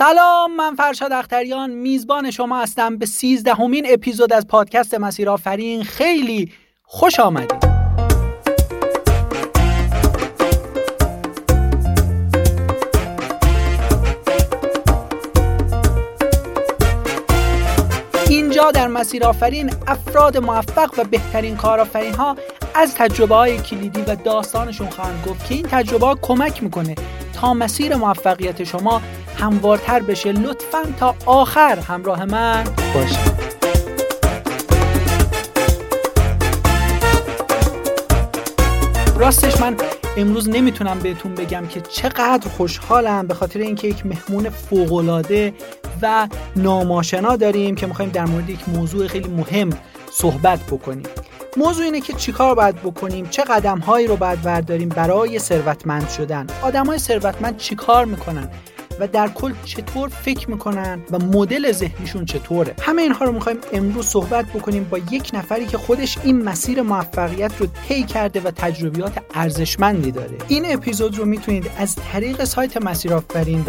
سلام من فرشاد اختریان. میزبان شما هستم به سیزدهمین اپیزود از پادکست مسیر آفرین. خیلی خوش آمدید. اینجا در مسیر آفرین افراد موفق و بهترین کارآفرین ها از تجربه های کلیدی و داستانشون خواهند گفت که این تجربه ها کمک می‌کنه تا مسیر موفقیت شما هموارتر بشه. لطفا تا آخر همراه من. باشید راستش من امروز نمی‌تونم بهتون بگم که چقدر خوشحالم به خاطر اینکه یک مهمون فوقالعاده و ناماشنا داریم که می‌خوایم در مورد یک موضوع خیلی مهم صحبت بکنیم. موضوع اینه که چیکار باید بکنیم؟ چه قدم هایی رو باید برداریم برای ثروتمند شدن؟ آدم های ثروتمند چیکار می‌کنن؟ و در کل چطور فکر می‌کنن و مدل ذهنیشون چطوره. همه اینها رو می‌خوایم امروز صحبت بکنیم با یک نفری که خودش این مسیر موفقیت رو طی کرده و تجربیات ارزشمندی داره. این اپیزود رو می‌تونید از طریق سایت مسیرآفرین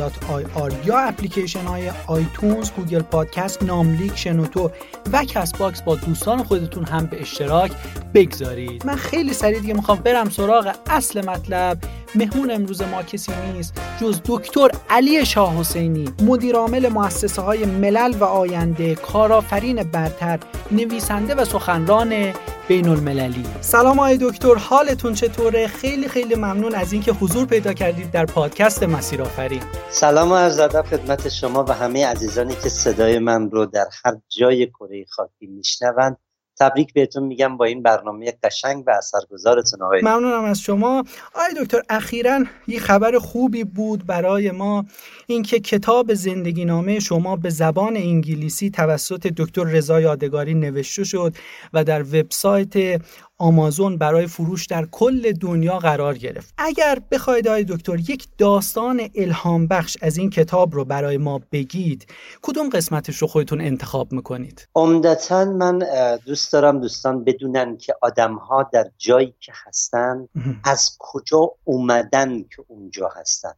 آر یا اپلیکیشن های iTunes Google Podcast ناملیک شنوتو و Castbox با دوستان خودتون هم به اشتراک بگذارید. من خیلی سریع دیگه می‌خوام برم سراغ اصل مطلب. مهمون امروز ما کسی نیست جز دکتر علی شاه حسینی مدیر عامل مؤسسه های ملل و آینده کارآفرین برتر نویسنده و سخنران بین المللی سلام آقای دکتر حالتون چطوره؟ خیلی خیلی ممنون از اینکه حضور پیدا کردید در پادکست مسیر آفرین سلام عرض ادب خدمت شما و همه عزیزانی که صدای من رو در هر جای کره خاکی میشنوند. تبریک بهتون میگم با این برنامه قشنگ و اثرگذارتون آقای ممنونم از شما. آقای دکتر اخیرا یه خبر خوبی بود برای ما اینکه کتاب زندگی نامه شما به زبان انگلیسی توسط دکتر رضا یادگاری نوشته شد و در وبسایت آمازون برای فروش در کل دنیا قرار گرفت. اگر بخواید آقای دکتر یک داستان الهام بخش از این کتاب رو برای ما بگید کدوم قسمتش رو خودتون انتخاب می‌کنید؟ عمدتا من دوست دارم دوستان بدونن که آدم ها در جایی که هستن از کجا اومدن که اونجا هستن.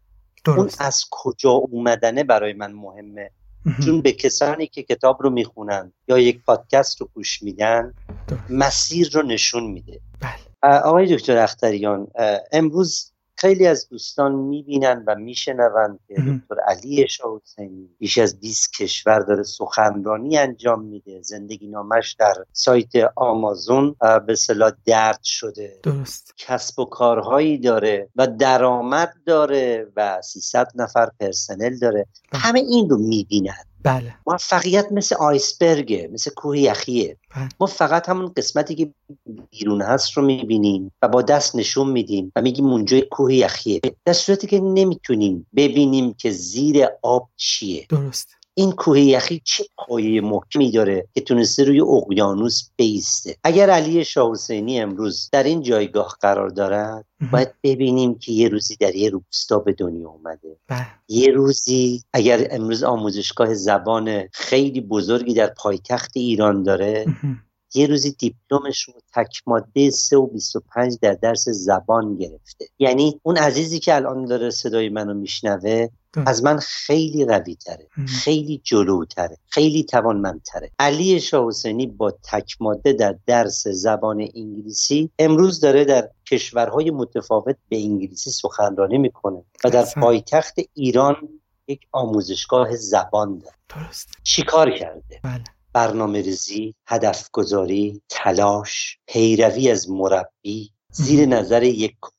درست. اون از کجا اومدنه برای من مهمه. چون به کسانی که کتاب رو می‌خونن یا یک پادکست رو گوش میدن مسیر رو نشون میده. بله. آقای دکتر اختریان امروز خیلی از دوستان می‌بینن و میشنوند که دکتر علی شاه حسینی بیش از 20 کشور داره سخنرانی انجام میده. زندگی نامش در سایت آمازون به صلاح درد شده. درست. کسب و کارهایی داره و درآمد داره و 300 نفر پرسنل داره. بله. همه این رو می‌بینن بله. موفقیت مثل آیسبرگه مثل کوه یخیه. بله. ما فقط همون قسمتی که بیرون هست رو می‌بینیم و با دست نشون میدیم و میگیم اونجا کوه یخیه. در صورتی که نمی‌تونیم ببینیم که زیر آب چیه. درست. این کوه یخی چه پایه محکمی داره که تونسته روی اقیانوس بیسته؟ اگر علی شاه حسینی امروز در این جایگاه قرار دارد باید ببینیم که یه روزی در یه روستا به دنیا اومده. بله. یه روزی اگر امروز آموزشگاه زبان خیلی بزرگی در پایتخت ایران داره یه روزی دیپلمش رو تک ماده 3 و 25 در درس زبان گرفته. یعنی اون عزیزی که الان داره صدای منو میشنوه از من خیلی قوی تره خیلی جلوتره خیلی توانمندتره. علی شاه حسینی با تک ماده در درس زبان انگلیسی امروز داره در کشورهای متفاوت به انگلیسی سخنرانی می‌کنه و در پایتخت ایران یک آموزشگاه زبان داره. درست. چیکار کرده؟ بله. برنامه ریزی، هدف گذاری، تلاش، پیروی از مربی، زیر نظر یک کوچ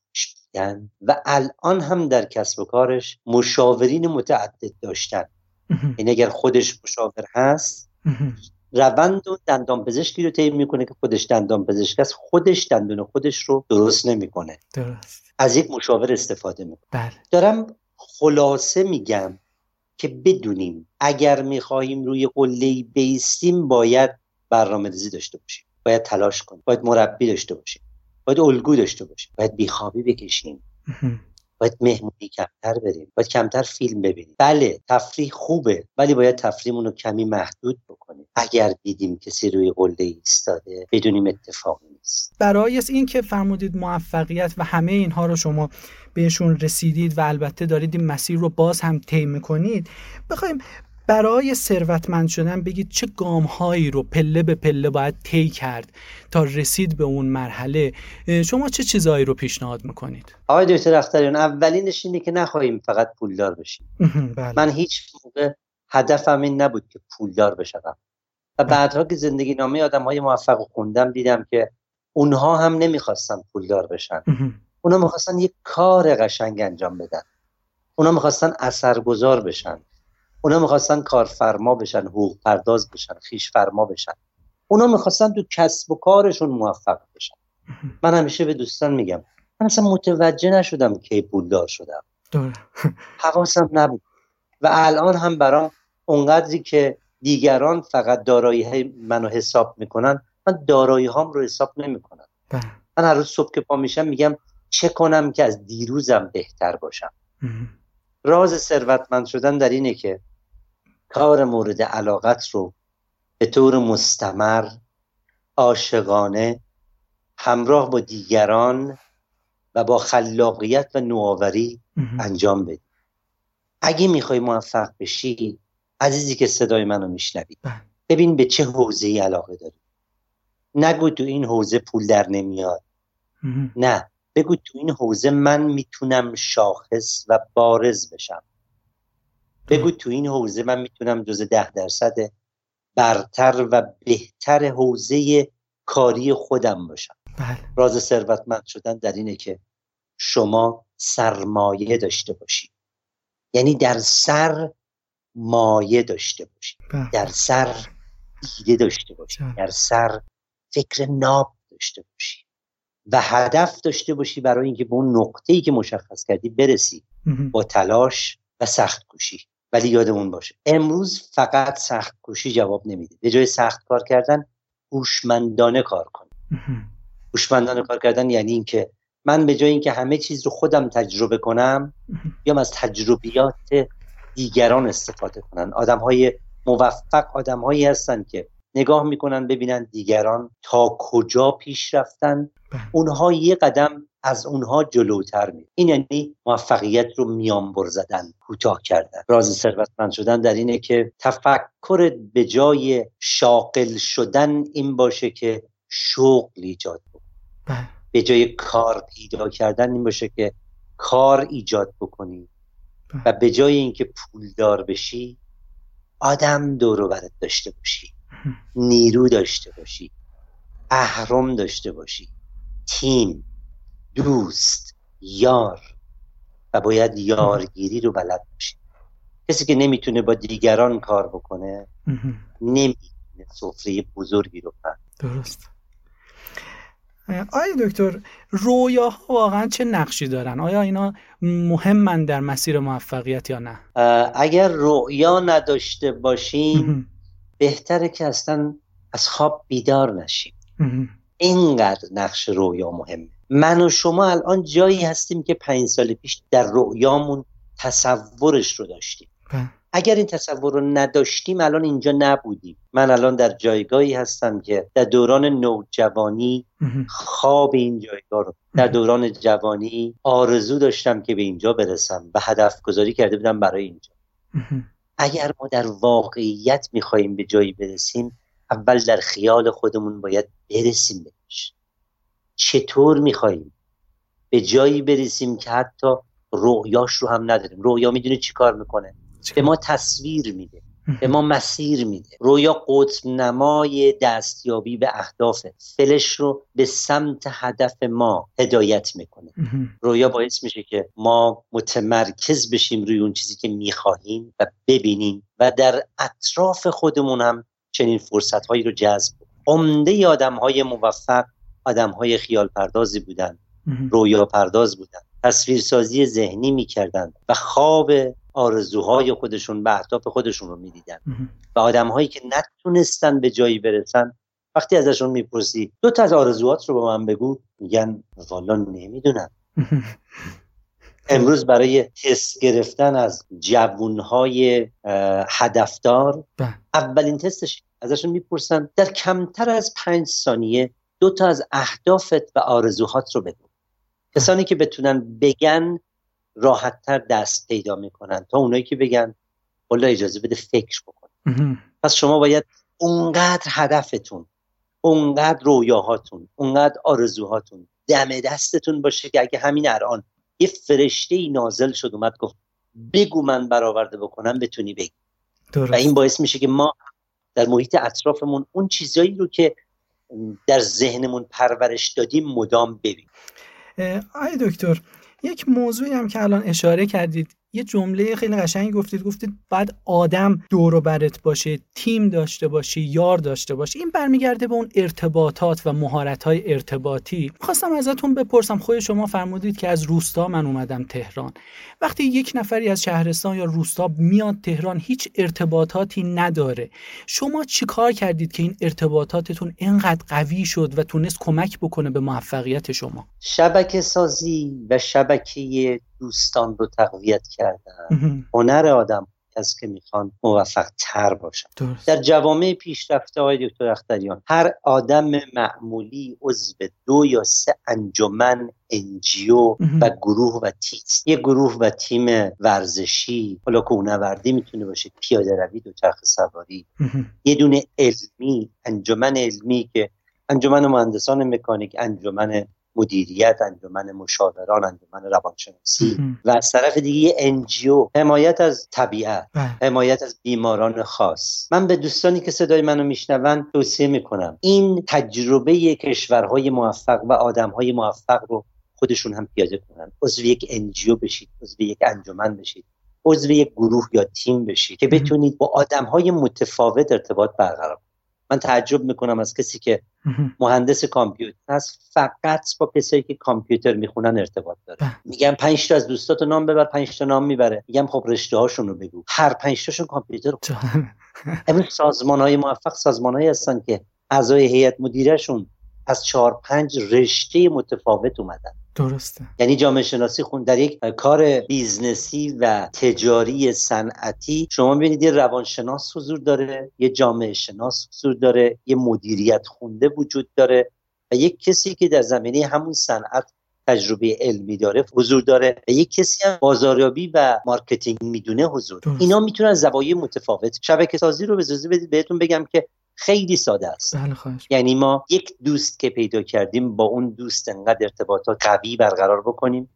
و الان هم در کسب و کارش مشاورین متعدد داشتن. این یعنی اگر خودش مشاور هست روند و دندان پزشکی رو طی می‌کنه که خودش دندان پزشک است خودش دندون خودش رو درست نمی‌کنه. درست. از یک مشاور استفاده می‌کنه. بله. دارم خلاصه میگم که بدونیم اگر می‌خواهیم روی قله بیستیم باید برنامه ریزی داشته باشیم. باید تلاش کنیم. باید مربی داشته باشیم. باید الگو داشته باشیم. باید بیخوابی بکشیم. باید مهمونی کمتر بریم. باید کمتر فیلم ببینیم. بله تفریح خوبه ولی باید تفریحمون رو کمی محدود بکنیم. اگر دیدیم کسی روی قله ایستاده بدونیم اتفاق میفته نیست برای این که فرمودید موفقیت و همه اینها رو شما بهشون رسیدید و البته دارید این مسیر رو باز هم طی می‌کنید بخوایم برای ثروتمند شدن بگید چه گام هایی رو پله به پله باید طی کرد تا رسید به اون مرحله. شما چه چیزهایی رو پیشنهاد می‌کنید؟ آقای دکتر اختریان اولینش اینه که نخواهیم فقط پولدار بشیم. بله. من هیچ موقع هدفم این نبود که پولدار بشم و بعدها که زندگی نامه آدم های موفق خوندم دیدم که اونها هم نمی‌خواستن پولدار بشن. اونها می‌خواستن یک کار قشنگ انجام بدن. اونها می‌خواستن اثرگذار بشن. اونا می‌خواستن کارفرما بشن حقوق پرداز بشن خیش فرما بشن. اونا می‌خواستن تو کسب و کارشون موفق بشن. من همیشه به دوستان میگم من اصلا متوجه نشدم که پولدار شدم. حواسم نبود. و الان هم برام اونقدری که دیگران فقط دارایی منو حساب می‌کنن من دارایی هام رو حساب نمی‌کنم. بله. من هر روز صبح که پا میشم میگم چه کنم که از دیروزم بهتر باشم. راز ثروتمند شدن در اینه که کار مورد علاقت رو به طور مستمر عاشقانه همراه با دیگران و با خلاقیت و نوآوری انجام بدی. اگه می‌خوای موفق بشی عزیزی که صدای منو میشنوی بله. ببین به چه حوزه ای علاقه داری. نگو تو این حوزه پول در نمیاد. نه بگو تو این حوزه من می‌تونم شاخص و بارز بشم. بگو تو این حوزه من می‌تونم جز ده درصد برتر و بهتر حوزه کاری خودم باشم. بله. راز ثروتمند شدن در اینه که شما سرمایه داشته باشید یعنی در سر مایه داشته باشید بله. در سر ایده داشته باشید بله. در سر فکر ناب داشته باشی و هدف داشته باشی برای اینکه به اون نقطه ای که مشخص کردی برسی با تلاش و سخت کوشی. ولی یادمون باشه امروز فقط سخت کوشی جواب نمیده. به جای سخت کار کردن هوشمندانه کار کن. هوشمندانه کار کردن یعنی اینکه من به جای اینکه همه چیز رو خودم تجربه کنم بیام از تجربیات دیگران استفاده کنن. آدم های موفق آدم هایی هستن که نگاه می‌کنن ببینن دیگران تا کجا پیش رفتن بله. اونها یه قدم از اونها جلوتر می این یعنی موفقیت رو میانبر زدن کوتاه کردن راز ثروتمند شدن در اینه که تفکر به جای شاغل شدن این باشه که شغل ایجاد بله. به جای کار پیدا کردن این باشه که کار ایجاد بکنی بله. و به جای اینکه پولدار بشی آدم دور برت داشته باشی نیرو داشته باشی. اهرم داشته باشی. تیم دوست یار. و باید یارگیری رو بلد باشی. کسی که نمی‌تونه با دیگران کار بکنه نمی‌تونه سفره بزرگی رو پهن درست. آیا دکتر رویاها واقعا چه نقشی دارن؟ آیا اینا مهمن در مسیر موفقیت یا نه؟ اگر رویا نداشته باشیم بهتره که اصلا از خواب بیدار نشیم. اینقدر نقش رویا مهمه. من و شما الان جایی هستیم که پنج سال پیش در رویامون تصورش رو داشتیم. بله. اگر این تصور رو نداشتیم الان اینجا نبودیم. من الان در جایگاهی هستم که در دوران نوجوانی خواب این جایگاه رو در دوران جوانی آرزو داشتم که به اینجا برسم و هدف گذاری کرده بودم برای اینجا. اگر ما در واقعیت می‌خواهیم به جایی برسیم اول در خیال خودمون باید برسیم بهش. چطور میخواییم به جایی برسیم که حتی رویاش رو هم نداریم؟ رویا می‌دونه چی کار می‌کنه؟ به ما تصویر میده. به ما مسیر میده. رویا قطب نمای دستیابی به اهداف فلش رو به سمت هدف ما هدایت می‌کنه. رویا باعث میشه که ما متمرکز بشیم روی اون چیزی که می‌خواهیم و ببینیم و در اطراف خودمون هم چنین فرصت هایی رو جذب عمده آدم های موفق آدم های خیال پردازی بودن رویا پرداز بودن. تصویرسازی ذهنی می‌کردن و خواب آرزوهای خودشون به اهداف خودشون رو می‌دیدن. و آدم هایی که نتونستن به جایی برسن وقتی ازشون می‌پرسی دو تا از آرزوهات رو به من بگو میگن والا نمی‌دونم. امروز برای تست گرفتن از جوونهای هدفدار بله. اولین تستش ازشون می‌پرسن در کمتر از پنج ثانیه دو تا از اهدافت و آرزوهات رو بگو. کسانی که بتونن بگن راحتتر دست پیدا می‌کنن تا اونایی که بگن والا اجازه بده فکر بکن پس شما باید اونقدر هدفتون اونقدر رویاهاتون اونقدر آرزوهاتون دم دستتون باشه که اگه همین الان یه فرشته ای نازل شد اومد گفت بگو من برآورده بکنم بتونی بگی. درست. و این باعث میشه که ما در محیط اطرافمون اون چیزایی رو که در ذهنمون پرورش دادیم مدام ببینیم. آی دکتر یک موضوعی هم که الان اشاره کردید یه جمله خیلی قشنگی گفتید. گفتید بعد آدم دور و برت باشه تیم داشته باشه یار داشته باشه. این برمیگرده به اون ارتباطات و مهارت های ارتباطی. خواستم ازتون بپرسم خود شما فرمودید که از روستا من اومدم تهران. وقتی یک نفری از شهرستان یا روستا میاد تهران هیچ ارتباطاتی نداره. شما چیکار کردید که این ارتباطاتتون اینقدر قوی شد و تونست کمک بکنه به موفقیت شما؟ شبکه سازی و شبکه دوستان رو تقویت کردن. هنر آدم کسی که می‌خوان موفق تر باشن در جوامع پیشرفته های دکتر اختریان هر آدم معمولی عضو دو یا سه انجمن NGO و گروه و تیز یه گروه و تیم ورزشی حالا کوهنوردی می‌تونه باشه پیاده روی چرخ سواری. یه دونه علمی انجمن علمی که انجمن مهندسان مکانیک انجمن مدیریت انجمن مشاوران انجمن روانشناسی. و از طرف دیگه NGO حمایت از طبیعت بله. حمایت از بیماران خاص. من به دوستانی که صدای منو میشنون توصیه می‌کنم. این تجربه کشورهای موفق و آدمهای موفق رو خودشون هم پیاده کنن. عضو یک انجیو بشید عضو یک انجمن بشید عضو یک گروه یا تیم بشید که بتونید با آدمهای متفاوت ارتباط برقرار من تعجب می‌کنم از کسی که مهندس کامپیوتر هست فقط با کسایی که کامپیوتر می‌خونن ارتباط داره. بله. میگم پنج تا از دوستاتو نام ببر پنج تا نام می‌بره. میگم خب رشته هاشون رو بگو. هر پنج تاشون کامپیوتر امروز سازمان های موفق سازمان هستن که اعضای هیئت مدیرشون از چهار پنج رشته متفاوت اومدن. درسته یعنی جامعه شناسی خونده در یک کار business ی و تجاری صنعتی شما ببینید یه روانشناس حضور داره یه جامعه شناس حضور داره یه مدیریت خونده وجود داره و یک کسی که در زمینه همون صنعت تجربه علمی داره حضور داره و یک کسی هم بازاریابی و marketing می‌دونه حضور. اینا می‌تونن زوایای متفاوت شبکه سازی رو به بدید بهتون بگم که خیلی ساده است. بله یعنی ما یک دوست که پیدا کردیم با اون دوست انقدر ارتباطات قوی برقرار بکنیم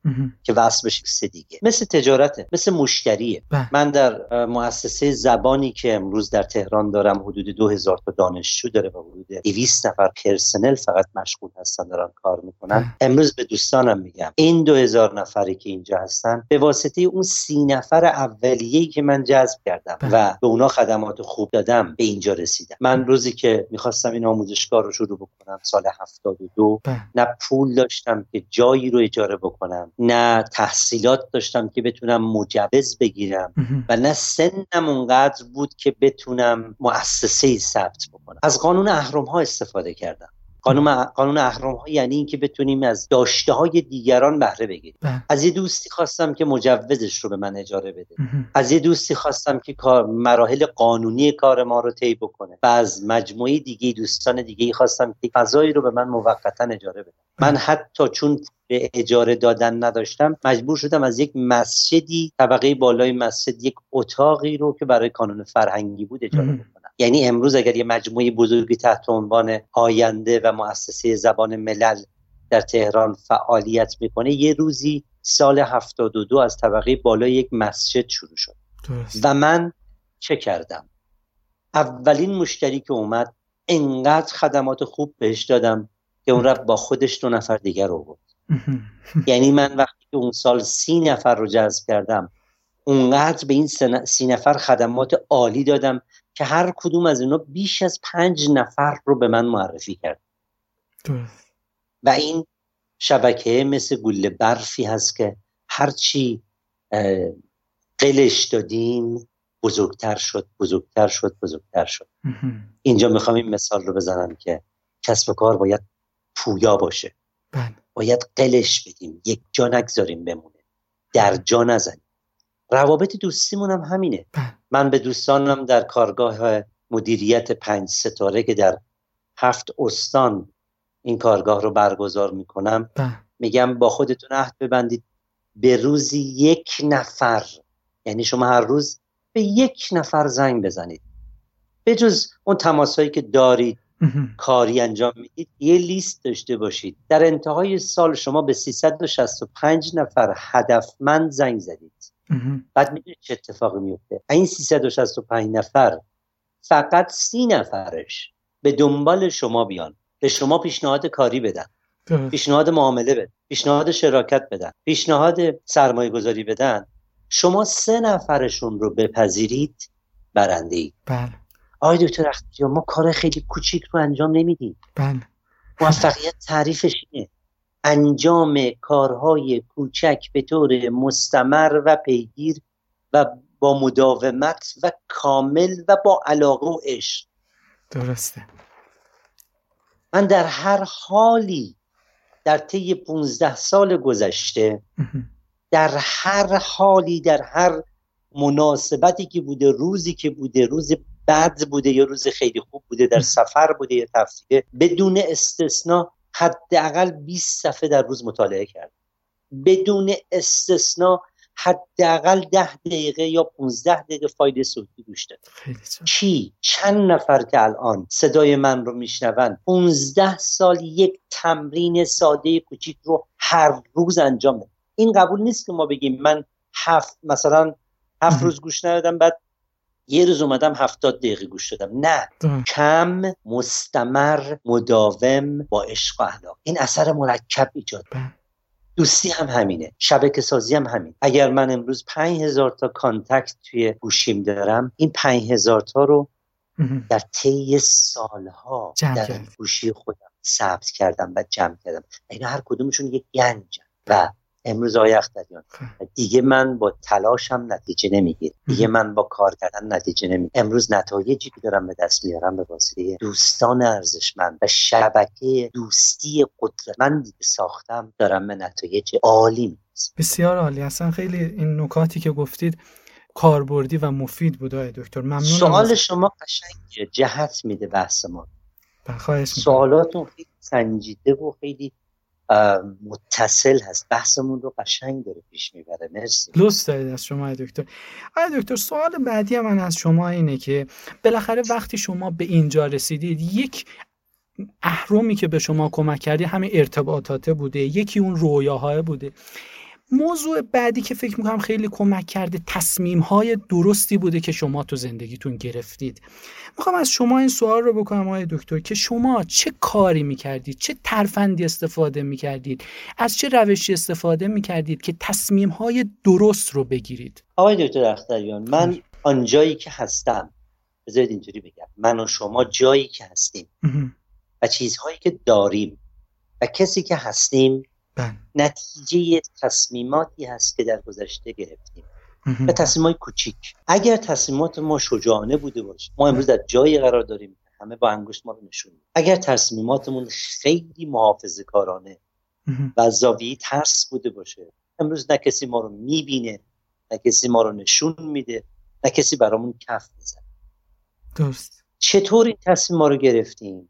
که وصل بشه سه دیگه. مثل تجارته مثل مشتریه. بله. من در مؤسسه زبانی که امروز در تهران دارم حدود دو هزار تا دانشجو داره و حدود 200 نفر پرسنل فقط مشغول هستن دارن کار می‌کنن. بله. امروز به دوستانم میگم این دو هزار نفری که اینجا هستن به واسطه اون سی نفر اولیه‌ای که من جذب کردم بله. و به اونا خدمات خوب دادم به اینجا رسیدم. من روزی که می‌خواستم این آموزشگاه رو شروع بکنم سال 72 بله. نه پول داشتم که جایی رو اجاره بکنم نه تحصیلات داشتم که بتونم مجوز بگیرم و نه سنم اونقدر بود که بتونم مؤسسه ثبت بکنم. از قانون اهرم ها استفاده کردم. قانون قانون احرام ها یعنی اینکه بتونیم از داشته های دیگران بهره بگیریم. بله. از یه دوستی خواستم که مجوزش رو به من اجاره بده. از یه دوستی خواستم که کار مراحل قانونی کار ما رو طی بکنه. و از مجموعه دیگه دوستان دیگه خواستم که فضایی رو به من موقتا اجاره بده. من بله. حتی چون به اجاره دادن نداشتم مجبور شدم از یک مسجدی طبقه بالای مسجد یک اتاقی رو که برای کانون فرهنگی بود اجاره بکنم. یعنی امروز اگر یه مجموعه بزرگی تحت عنوان آینده و مؤسسه زبان ملل در تهران فعالیت می‌کنه یه روزی سال 72 از طبقه بالای یک مسجد شروع شد. و من چه کردم؟ اولین مشتری که اومد انقدر خدمات خوب بهش دادم که اون رفت با خودش دو نفر دیگر رو بود یعنی من وقتی که اون سال سی نفر رو جذب کردم اونقدر به این سی نفر خدمات عالی دادم که هر کدوم از اینا بیش از پنج نفر رو به من معرفی کرد. و این شبکه مثل گل برفی هست که هرچی قلش دادیم بزرگتر شد بزرگتر شد بزرگتر شد. اینجا می‌خوام این مثال رو بزنم که کسب و کار باید پویا باشه. بله. باید قلش بدیم. یک جا نگذاریم بمونه. در جا نزنیم. روابط دوستیمون هم همینه. بله. من به دوستانم در کارگاه مدیریت پنج ستاره که در هفت استان این کارگاه رو برگزار می‌کنم بله. میگم با خودتون عهد ببندید. به روزی یک نفر یعنی شما هر روز به یک نفر زنگ بزنید. به جز اون تماسهایی که دارید کاری انجام می‌دید یه لیست داشته باشید. در انتهای سال شما به 365 نفر هدفمند زنگ زدید. بعد می‌دونید چه اتفاقی میفته این 365 نفر فقط سی نفرش به دنبال شما بیان. به شما پیشنهاد کاری بدن. پیشنهاد معامله بدن. پیشنهاد شراکت بدن. پیشنهاد سرمایه گذاری بدن. شما سه نفرشون رو بپذیرید برنده اید. بله. آقای دکتر اختیار ما کار خیلی کوچیک رو انجام نمیدیم. بله. موفقیت تعریفش اینه. انجام کارهای کوچک به طور مستمر و پیگیر و با مداومت و کامل و با علاقه و عشق. درسته. من در هر حالی در طی 15 سال گذشته در هر حالی در هر مناسبتی که بوده روزی که بوده روز بد بوده یا روز خیلی خوب بوده در سفر بوده یا تفسیره بدون استثنا حداقل 20 صفحه در روز مطالعه کرد. بدون استثنا حداقل ده دقیقه یا 15 دقیقه فایل صوتی گوش داد. کی چند نفر که الان صدای من رو میشنون 15 سال یک تمرین ساده کوچیک رو هر روز انجام ده این قبول نیست که ما بگیم من هفت مثلا هفت روز گوش ندادم بعد یه روز اومدم هفتاد دقیقه گوش دادم. نه کم مستمر مداوم با عشق و اخلاق. این اثر مرکب ایجاد بله. دوستی هم همینه. شبکه سازی هم همین اگر من امروز پنج هزار تا کانتکت توی گوشیم دارم این پنج هزار تا رو در طی سالها در گوشی خودم ثبت کردم و جمع کردم. اینا هر کدومشون یک گنج و امروز آقای اختریان. خب. دیگه من با تلاشم نتیجه نمیگیر دیگه من با کار کردن نتیجه نمیگیر امروز نتایجی که دارم به دست میارم به واسطه دوستان ارزشمند و شبکه دوستی قدرتمندی که ساختم دارم به نتایج عالی بسیار عالی. اصلا خیلی این نکاتی که گفتید کاربردی و مفید بود آقای دکتر. ممنونم سوال شما قشنگه. جهت میده بحث ما. سوالاتون خیلی سنجیده و خیلی متصل هست. بحثمون رو قشنگ داره پیش می‌بره. مرسی. لطف دارید از شما دکتر. آیا دکتر سوال بعدی من از شما اینه که بالاخره وقتی شما به اینجا رسیدید یک اهرمی که به شما کمک کردی همین ارتباطاته بوده یکی اون رویاهای بوده. موضوع بعدی که فکر می‌کنم خیلی کمک کرده تصمیم های درستی بوده که شما تو زندگیتون گرفتید. می‌خوام از شما این سوال رو بکنم آقای دکتر که شما چه کاری می‌کردید؟ چه ترفندی استفاده می‌کردید؟ از چه روشی استفاده می‌کردید که تصمیم های درست رو بگیرید؟ آقای دکتر اختریان من آنجایی که هستم بذارید اینجوری بگم من و شما جایی که هستیم و چیزهایی که داریم و کسی که هستیم بله. نتیجه تصمیماتی هست که در گذشته گرفتیم. و تصمیمات کوچیک. اگر تصمیمات ما شجاعانه بوده باشه ما امروز در جایی قرار داریم همه با انگشت ما رو نشون اگر تصمیماتمون خیلی محافظه کارانه و زاویه ترس بوده باشه امروز نه کسی ما رو می‌بینه نه کسی ما رو نشون میده نه کسی برامون کف می‌زنه. درست. چطور این تصمیم ما رو گرفتیم؟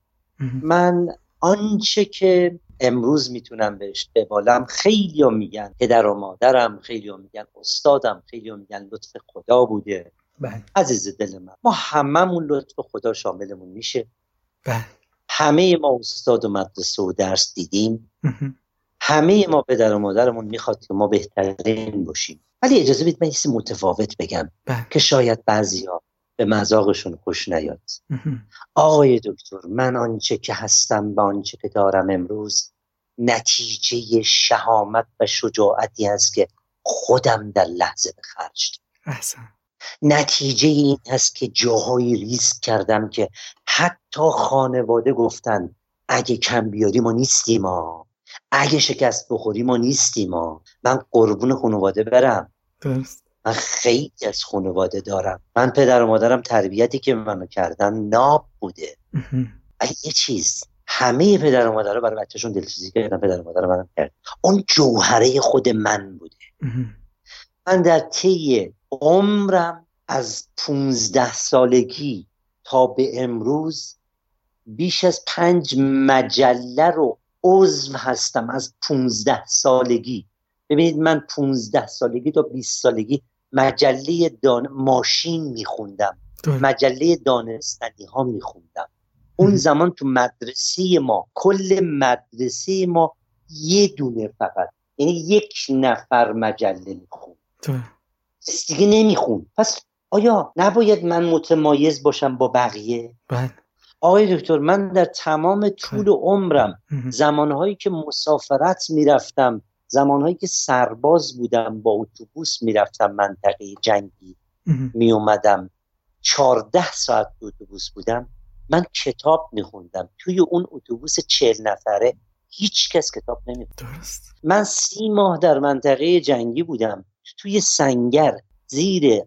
من آنچه که امروز می‌تونم بهش ببالم خیلی میگن پدر و مادرم خیلی میگن استادم خیلی میگن لطف خدا بوده بله. عزیز دل من ما هممون لطف خدا شاملمون میشه بله. همه ما استاد و مدرسه و درس دیدیم همه ما پدر و مادرمون می‌خواد که ما بهترین باشیم ولی اجازه بدید من متفاوت بگم بله. که شاید بعضیا به مذاقشون خوش نیاد. آقای دکتر من آنچه که هستم و آنچه که دارم امروز نتیجه شهامت و شجاعتی است که خودم در لحظه به خرج نتیجه این هست که جاهایی ریسک کردم که حتی خانواده گفتن اگه کم بیاری ما نیستیم ما اگه شکست بخوری ما نیستیم ما من قربون خانواده برم. درست. من خیلی از خانواده دارم. من پدر و مادرم تربیتی که منو کردن ناب بوده. یه چیز همه پدر و مادر برای بچهشون دلسوزی کردن پدر و مادر منم کرد اون جوهره خود من بوده. من در طی عمرم از 15 سالگی تا به امروز بیش از پنج مجله رو عضو هستم از 15 سالگی. ببینید من 15 سالگی تا 20 سالگی مجله دان... ماشین میخوندم. مجله دانستنی ها میخوندم اون زمان تو مدرسه ما کل مدرسه ما یه دونه فقط یعنی یک نفر مجله می‌خوند. دیگه نمی‌خوند. پس آیا نباید من متمایز باشم با بقیه؟ بله. آقای دکتر من در تمام طول بله. عمرم زمانهایی که مسافرت می‌رفتم زمانهایی که سرباز بودم با اتوبوس می‌رفتم منطقه جنگی میومدم چارده ساعت اتوبوس بودم من کتاب میخوندم. توی اون اتوبوس چهل نفره هیچ کس کتاب نمی‌خوند. من سی ماه در منطقه جنگی بودم. توی سنگر زیر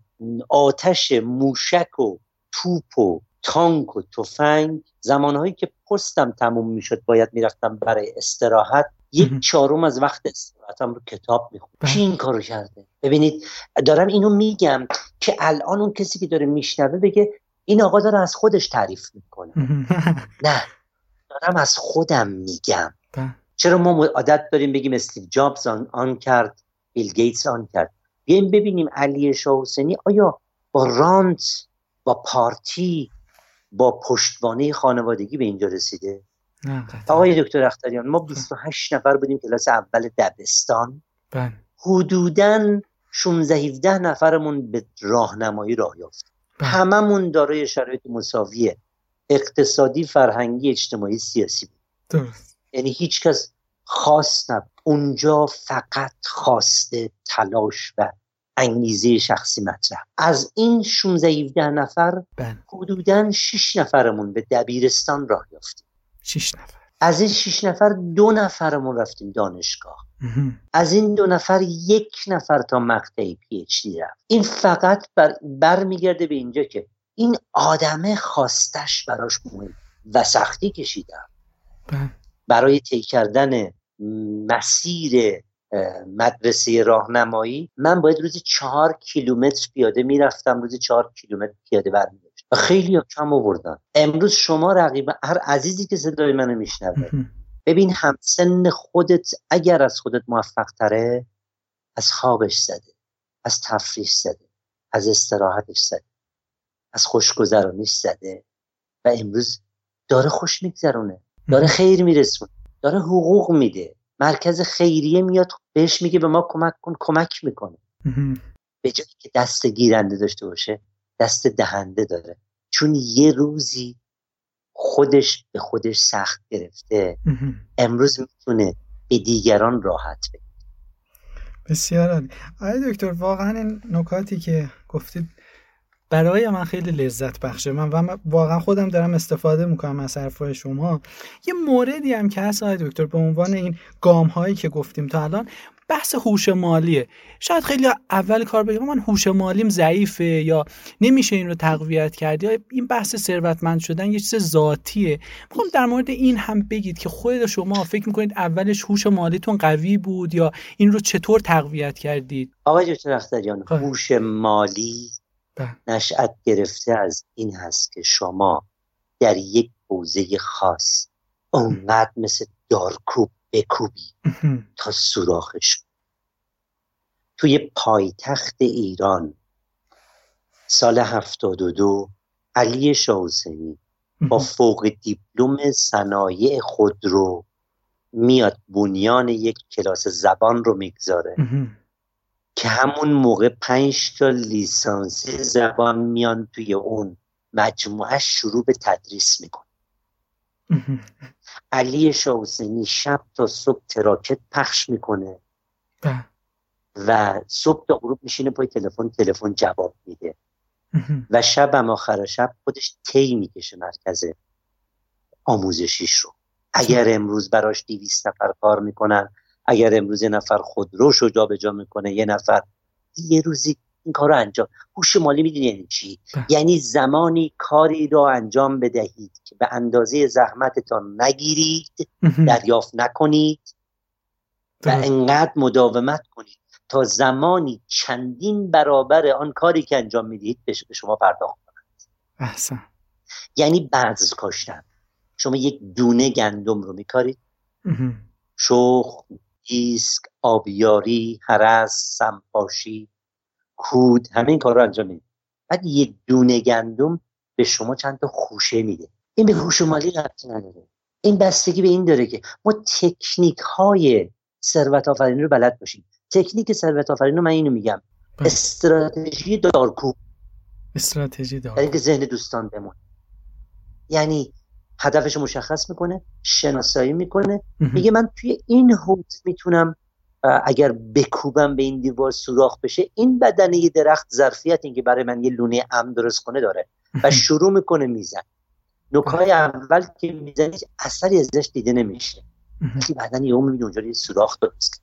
آتش موشک و توپ و تانک و تفنگ زمانهایی که پستم تموم می‌شد باید می‌رفتم برای استراحت. یک چهارم از وقت استراحتم رو کتاب می‌خونم. کی این کارو کرده؟ ببینید دارم اینو میگم که الان اون کسی که داره میشنوه بگه این آقا داره از خودش تعریف می‌کنه. نه دارم از خودم میگم. چرا ما عادت داریم بگیم استیو جابز آن, آن کرد بیل گیتس آن کرد؟ بیایم ببینیم علی شاه حسینی آیا با رانت با پارتی با پشتوانه خانوادگی به اینجا رسیده؟ آقای دکتر اختریان ما 28 نفر بودیم کلاس اول دبستان. بله. حدودا 16 17 نفرمون به راهنمایی راه یافت. بله. هممون دارای شرایط مساویه اقتصادی فرهنگی اجتماعی سیاسی. بود درست. یعنی هیچ کس خواست نبود اونجا فقط خواسته تلاش و انگیزه شخصی مطرح. از این 16 17 نفر بله. حدودا 6 نفرمون به دبیرستان راه یافتیم. 6 نفر. از این 6 نفر دو نفرمون رفتیم دانشگاه. از این دو نفر یک نفر تا مقطع پی اچ دی رفت. این فقط بر برمیگرده به اینجا که این آدمه خواستش براش مهم و سختی کشیدم بله. برای طی کردن مسیر مدرسه راهنمایی من باید روزی چهار کیلومتر پیاده می‌رفتم روزی چهار کیلومتر پیاده برمیگشتم. و خیلی کم آوردن. امروز شما رقیب هر عزیزی که صدای منو میشنوه ببین همسن خودت اگر از خودت موفق تره از خوابش زده از تفریح زده از استراحتش زده از خوشگذرانیش زده و امروز داره خوش میگذرونه داره خیر میرسونه داره حقوق میده. مرکز خیریه میاد بهش میگه به ما کمک کن کمک می‌کنه. به جایی که دست گیرنده داشته باشه دست دهنده داره. چون یه روزی خودش به خودش سخت گرفته امروز می‌تونه به دیگران راحت بده بسیار عالی. آقای دکتر واقعا این نکاتی که گفتید برای من خیلی لذت بخشه. من و واقعا خودم دارم استفاده می‌کنم از حرفای شما. یه موردی هم که هست آقای دکتر به عنوان این گام هایی که گفتیم تا الان بحث هوش مالیه شاید خیلی اول کار بگم من هوش مالیم ضعیفه یا نمیشه این رو تقویت کرد یا این بحث ثروتمند شدن یه چیز ذاتیه می‌خوام در مورد این هم بگید که خود شما فکر می‌کنید اولش هوش مالیتون قوی بود یا این رو چطور تقویت کردید آقای دکتر اختریان خب. هوش مالی بله. نشأت گرفته از این هست که شما در یک حوزه خاص اونقدر مثل دارکوب بکوبی تا سوراخش. توی پایتخت ایران سال هفتاد و دو علی شاوسنی با فوق دیپلم صنایع خودرو میاد بنیان یک کلاس زبان رو می‌گذاره. که همون موقع پنج تا لیسانسی زبان میان توی اون مجموعه شروع به تدریس میکن علی شاوسنی شب تا صبح تراکت پخش می‌کنه. بله. و صبح تا غروب میشینه پای تلفن تلفن جواب میده. و شب هم آخر شب خودش تی می‌کشه مرکز آموزشیش رو. اگر امروز براش دیویست نفر کار می‌کنن اگر امروز یه نفر خودروش رو جابجا می‌کنه یه نفر یه روزی این کار رو انجام. هوش مالی می‌دونی یعنی چی؟ بله. یعنی زمانی کاری را انجام بدهید که به اندازه زحمتتان نگیرید دریافت نکنید و انقدر مداومت کنید تا زمانی چندین برابر آن کاری که انجام می‌دید به شما پرداخت کنند. احسن. یعنی بعض کاشتن. شما یک دونه گندم رو میکارید. شخ ایسک آبیاری هرس سمپاشی کود همه این کار رو انجام می‌دید بعد یک دونه گندم به شما چند تا خوشه میده. این به هوش مالی ربطی نداره. این بستگی به این داره که ما تکنیک های ثروت آفرینی رو بلد باشیم. تکنیک ثروت آفرینی رو من اینو میگم. بله. استراتژی دارکوب استراتژی دارکوب که ذهن دوستان بمون یعنی هدفش مشخص می‌کنه شناسایی می‌کنه. میگه من توی این حوض می‌تونم اگر بکوبم به این دیوار سوراخ بشه این بدنه یه درخت ظرفیت این که برای من یه لونه ام درست کنه داره و شروع می‌کنه میزن نکای اول که می‌زنی اثری ازش دیده نمیشه. که بعدا یه می‌بینی اونجا یه سوراخ درست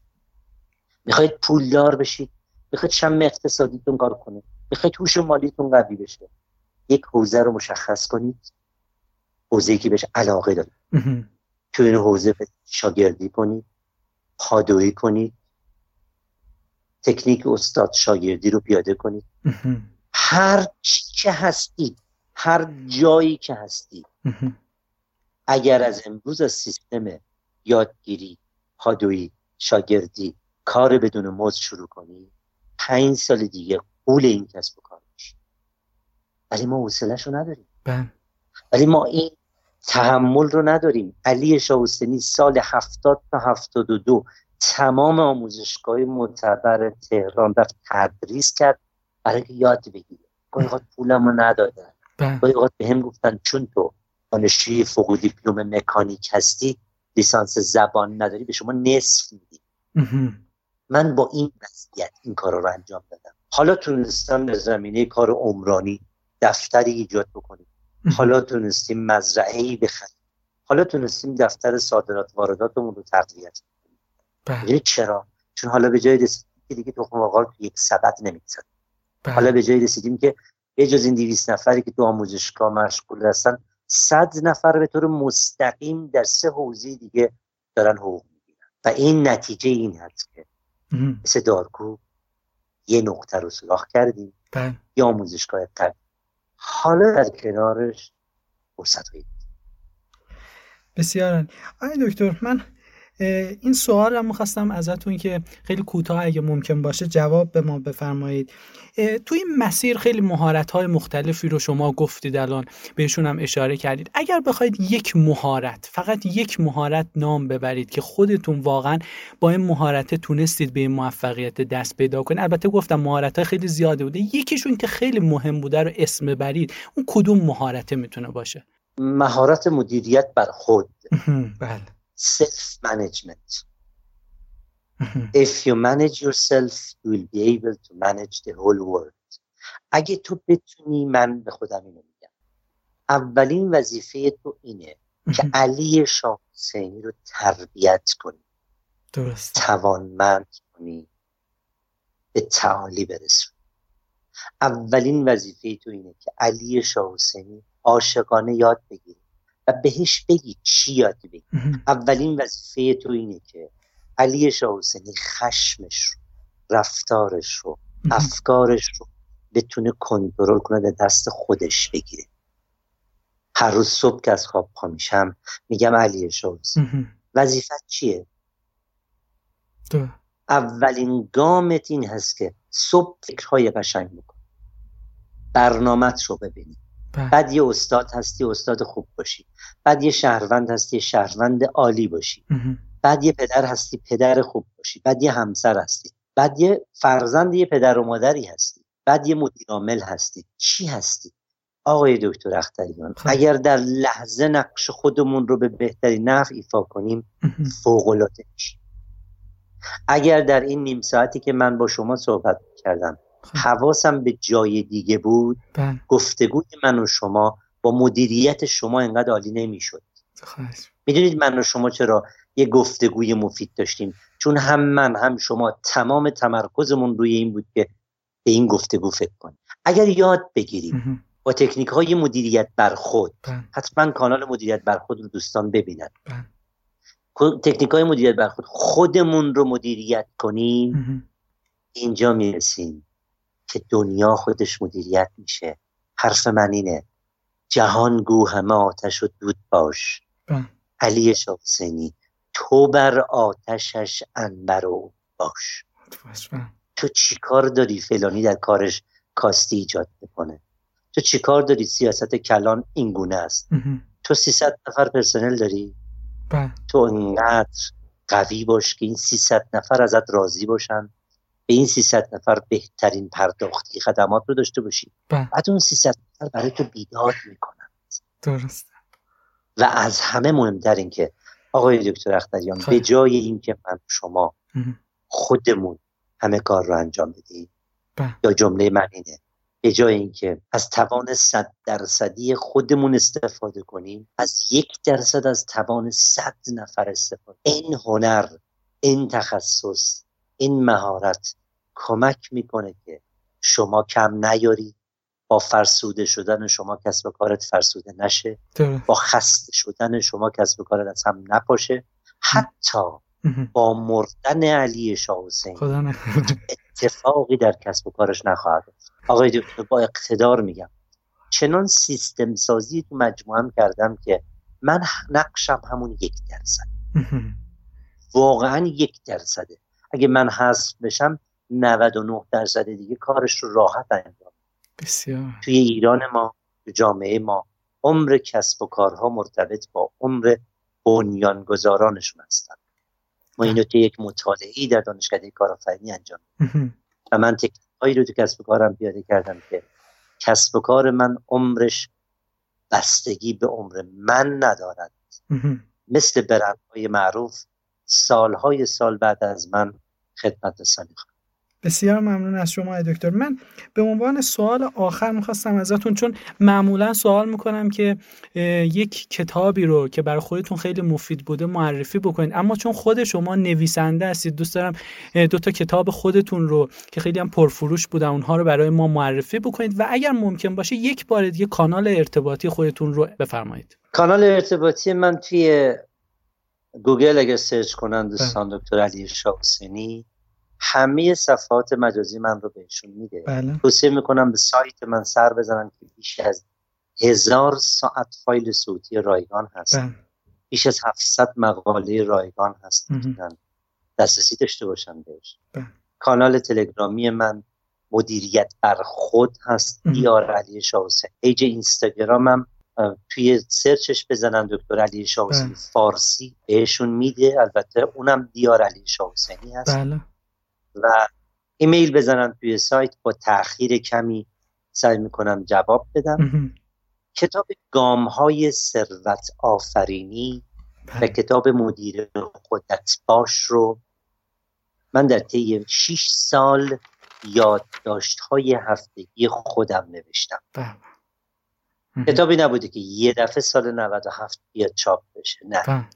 می‌خواید پولدار بشید می‌خواید شم اقتصادیتون کار کنه می‌خواید هوش مالیتون قوی بشه. یک حوزه رو مشخص کنید. حوزه که بهش علاقه دارید. تو این حوزه شاگردی کنید. پادویی کنید تکنیک استاد شاگردی رو پیاده کنید هر چی که هستید هر جایی که هستید اگر از امروز از سیستم یادگیری پادویی شاگردی کار بدون مزد شروع کنید پنج سال دیگه قول این کسب و کار میشید ولی ما حوصلهش رو نداریم. بله. ولی ما این تحمل رو نداریم. علی شاوستنی سال هفتاد تا هفتاد و دو تمام آموزشگاه معتبر تهران رفت تدریس کرد. برای یاد بگیره. گاهی پولم رو ندادن. گاهی به هم گفتن چون تو دانشجوی فوق دیپلم مکانیک هستی لیسانس زبان نداری به شما نصف میدی. من با این وضعیت این کار رو انجام دادم. حالا تونستم در زمینه کار عمرانی دفتری ایجاد بکنیم حالا تونستیم مزرعه ای بخریم. حالا تونستیم دفتر صادرات وارداتمون رو تقویت کنیم بله. یعنی چرا؟ چون حالا به جای رسیدیم که دیگه تخم مرغ تو یک سبد نمی‌گذاریم بله. حالا به جای رسیدیم که به جز این 200 نفری که تو آموزشگاه مشغول هستن صد نفر به طور مستقیم در سه حوزه دیگه دارن حقوق می‌گیرن. و این نتیجه این هست که مثل دارکو یه نقطه رو سراخ کردیم. بله. یا آموزشگاه قبل حالا در کنارش فرصت بسیار آقای دکتر من این سوال رو می‌خواستم ازتون که خیلی کوتاه اگه ممکن باشه جواب به ما بفرمایید. تو این مسیر خیلی مهارت های مختلفی رو شما گفتید الان بهشون هم اشاره کردید. اگر بخواید یک مهارت فقط یک مهارت نام ببرید که خودتون واقعا با این مهارت تونستید به این موفقیت دست پیدا کنید. البته گفتم مهارت های خیلی زیاده بوده. یکیشون که خیلی مهم بوده رو اسم ببرید. اون کدوم مهارت می‌تونه باشه؟ مهارت مدیریت بر خود بله. Self management. If you manage yourself, you will be able to manage the whole world. اگه تو بتونی من به خودم اینو میگم. اولین وظیفه تو اینه که علی شاه حسینی رو تربیت کنی. درست توانمند کنی. به تعالی برسونی اولین وظیفه تو اینه که علی شاه حسینی عاشقانه یاد بگیری. و بهش بگی چی یاد بگی. اولین وظیفه تو اینه که علی شاه خشمش رو رفتارش رو افکارش رو بتونه کنترل کنه در دست خودش بگیره. هر روز صبح که از خواب پا میشم میگم علی شاه وظیفت چیه؟ اولین گامت این هست که صبح فکرهای قشنگ بکن. برنامت رو ببینی. بعد یه استاد هستی استاد خوب باشی. بعد یه شهروند هستی شهروند عالی باشی. بعد یه پدر هستی پدر خوب باشی. بعد یه همسر هستی. بعد یه فرزند یه پدر و مادری هستی. بعد یه مدیر عامل هستی. چی هستی؟ آقای دکتر اختریان خب. اگر در لحظه نقش خودمون رو به بهترین نحو ایفا کنیم فوق العاده میشیم. اگر در این نیم ساعتی که من با شما صحبت کردم. حواسم به جای دیگه بود. بله. گفتگوی من و شما با مدیریت شما انقدر عالی نمی‌شد. می‌دونید من و شما چرا یه گفتگوی مفید داشتیم؟ چون هم من هم شما تمام تمرکزمون روی این بود که به این گفتگو فکر کنیم. اگر یاد بگیریم با تکنیک های مدیریت بر خود بله. حتما کانال مدیریت بر خود رو دوستان ببینن. بله. تکنیک های مدیریت بر خود خودمون رو مدیریت کنیم. اینجا می‌رسیم. که دنیا خودش مدیریت میشه. حرف من اینه. جهان گو همه آتش و دود باش. بله. علی شاحسینی تو بر آتشش انبرو باش. بله. تو چیکار داری فلانی در کارش کاستی ایجاد می‌کنه؟ تو چیکار داری سیاست کلان اینگونه است؟ تو 300 نفر پرسنل داری؟ بله. تو انقدر قوی باش که این 300 نفر ازت راضی باشن؟ به این 300 نفر بهترین پرداختی خدمات رو داشته باشی بله. بعد اون 300 نفر برای تو بیداد می‌کنن. درسته. و از همه مهمتر این که آقای دکتر اختریان به جای اینکه من شما خودمون همه کار رو انجام بدیم بله. یا جمله من اینه به جای اینکه از توان صد درصدی خودمون استفاده کنیم از یک درصد از توان صد نفر استفاده این هنر این تخصص این مهارت کمک می‌کنه که شما کم نیاری با فرسوده شدن شما کسب و کارت فرسوده نشه با خسته شدن شما کسب و کارت از هم نپاشه. حتی با مردن علی شاه حسین اتفاقی در کسب و کارش نخواهد آقای دکتر با اقتدار میگم. چنان سیستم سازی تو مجموعه هم کردم که من نقشم همون یک درصد. واقعا یک درصده. اگه من حذف بشم 99 درصد دیگه کارش رو راحت انجام بسیار. توی ایران ما تو جامعه ما عمر کسب و کارها مرتبط با عمر بنیانگذارانشون هستن. ما اینو که یک مطالعه در دانشکده کارآفرینی انجام و من تکنیکایی رو تو کسب و کارم پیاده کردم که کسب و کار من عمرش بستگی به عمر من ندارد. مثل برندهای معروف سالهای سال بعد از من خدمت رسانی بسیار ممنون از شما دکتر. من به عنوان سوال آخر می‌خواستم ازتون چون معمولا سوال می‌کنم که یک کتابی رو که برای خودتون خیلی مفید بوده معرفی بکنید اما چون خود شما نویسنده هستید دوست دارم دو تا کتاب خودتون رو که خیلی هم پرفروش بودن اونها رو برای ما معرفی بکنید و اگر ممکن باشه یک بار دیگه کانال ارتباطی خودتون رو بفرمایید. کانال ارتباطی من توی گوگل اگر search کنن دوستان بله. دکتر علی شاحسینی همه صفحات مجازی من رو بهشون میده. بله. توصیه می‌کنم به سایت من سر بزنن که بیش از هزار ساعت فایل صوتی رایگان هست. بله. بیش از 700 مقاله رایگان هست. می‌تونن دسترسی داشته باشن بهش. بله. کانال تلگرامی من مدیریت بر خود هست. دیار علی شاوسه. ایج اینستاگرامم توی سرچش بزنن دکتر علی شاوسنی بله. فارسی بهشون میده. البته اونم دیار علی شاوسنی هست. بله. و ایمیل بزنن توی سایت با تاخیر کمی سعی می‌کنم جواب بدم. کتاب گام های ثروت آفرینی و بله. کتاب مدیر خودت باش رو من در طی 6 سال یادداشت های هفتگی خودم نوشتم. بله. کتابی نبوده که یه دفعه سال 97 بیاد چاپ بشه. نه. بله.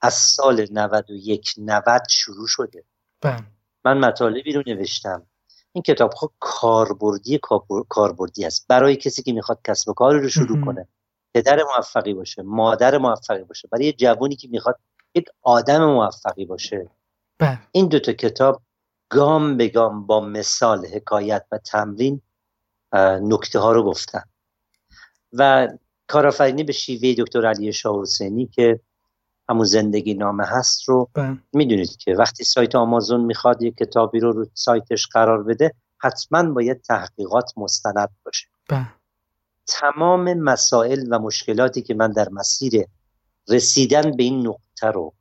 از سال 91 90 شروع شده. من مطالبی رو نوشتم. این کتاب ها کاربردی کاربردی است. برای کسی که می‌خواد کسب و کاری رو شروع کنه. پدر موفقی باشه مادر موفقی باشه برای یه جوونی که می‌خواد یک آدم موفقی باشه. بله. این دوتا کتاب گام به گام با مثال حکایت و تمرین نکته ها رو گفتن. و کارآفرینی به شیوه دکتر علی شاه حسینی که همون زندگی نامه هست رو بله. می‌دونید که وقتی سایت آمازون می‌خواد یک کتابی رو رو سایتش قرار بده حتما باید تحقیقات مستند باشه بله. تمام مسائل و مشکلاتی که من در مسیر رسیدن به این نقطه رو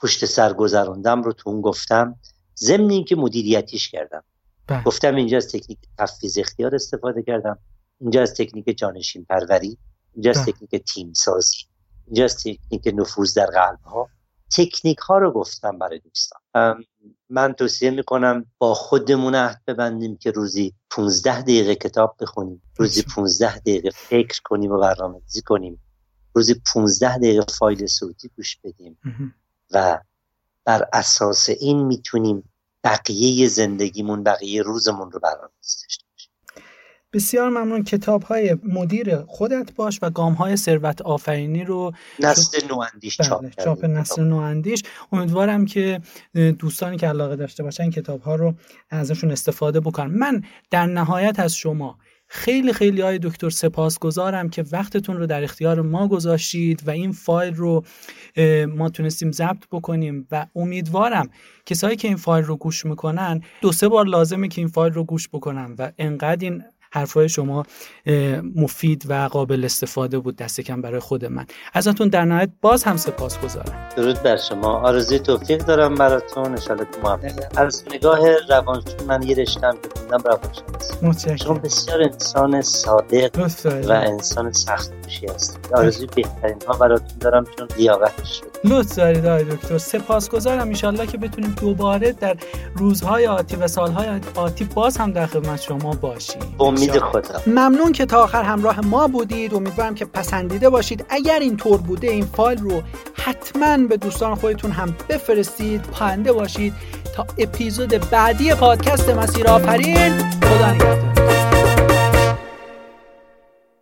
پشت سر گذراندم رو تو اون گفتم ضمن اینکه مدیریتیش کردم بله. گفتم اینجا از تکنیک تفویض اختیار استفاده کردم اینجا از تکنیک جانشین پروری اینجا از تکنیک تیم سازی اینجا تکنیک نفوذ در قلب ها تکنیک ها رو گفتم برای دوستان. من توصیه می‌کنم با خودمون عهد ببندیم که روزی 15 دقیقه کتاب بخونیم روزی 15 دقیقه فکر کنیم و برنامه‌ریزی کنیم روزی 15 دقیقه فایل صوتی گوش بدیم و بر اساس این می‌تونیم بقیه زندگیمون بقیه روزمون رو برنامه‌ریزی داشته بسیار ممنون. کتاب های مدیر خودت باش و گام های ثروت آفرینی رو نسل نواندیش چاپ بله، چاپ نسل نواندیش. امیدوارم که دوستانی که علاقه داشته باشن کتاب ها رو ازشون استفاده بکنن. من در نهایت از شما خیلی خیلی های دکتر سپاسگزارم که وقتتون رو در اختیار ما گذاشتید و این فایل رو ما تونستیم ضبط بکنیم و امیدوارم کسایی که این فایل رو گوش می‌کنن دو سه بار لازمه که این فایل رو گوش بکنن و انقدر این حرفای شما مفید و قابل استفاده بود دست کم برای خود من. ازتون در نهایت باز هم سپاس گذارم. درود بر شما. آرزوی توفیق دارم براتون. انشالله تو موفق از نگاه روانشون من یه رشتم که خوندم روانشناسی. چون بسیار انسان صادق و انسان سخت کوشی هست آرزوی بهترین ها براتون دارم چون لیاقتش شد. لطف دارید آقای دکتر. سپاسگزارم ان که بتونیم دوباره در روزهای آتی و سالهای آتی باز هم در خدمت شما باشیم. امید خدا. ممنون که تا آخر همراه ما بودید. امیدوارم که پسندیده باشید. اگر این طور بوده این فایل رو حتما به دوستان خودتون هم بفرستید. پاینده باشید. تا اپیزود بعدی پادکست مسیر آفرین. خدا نگهدار.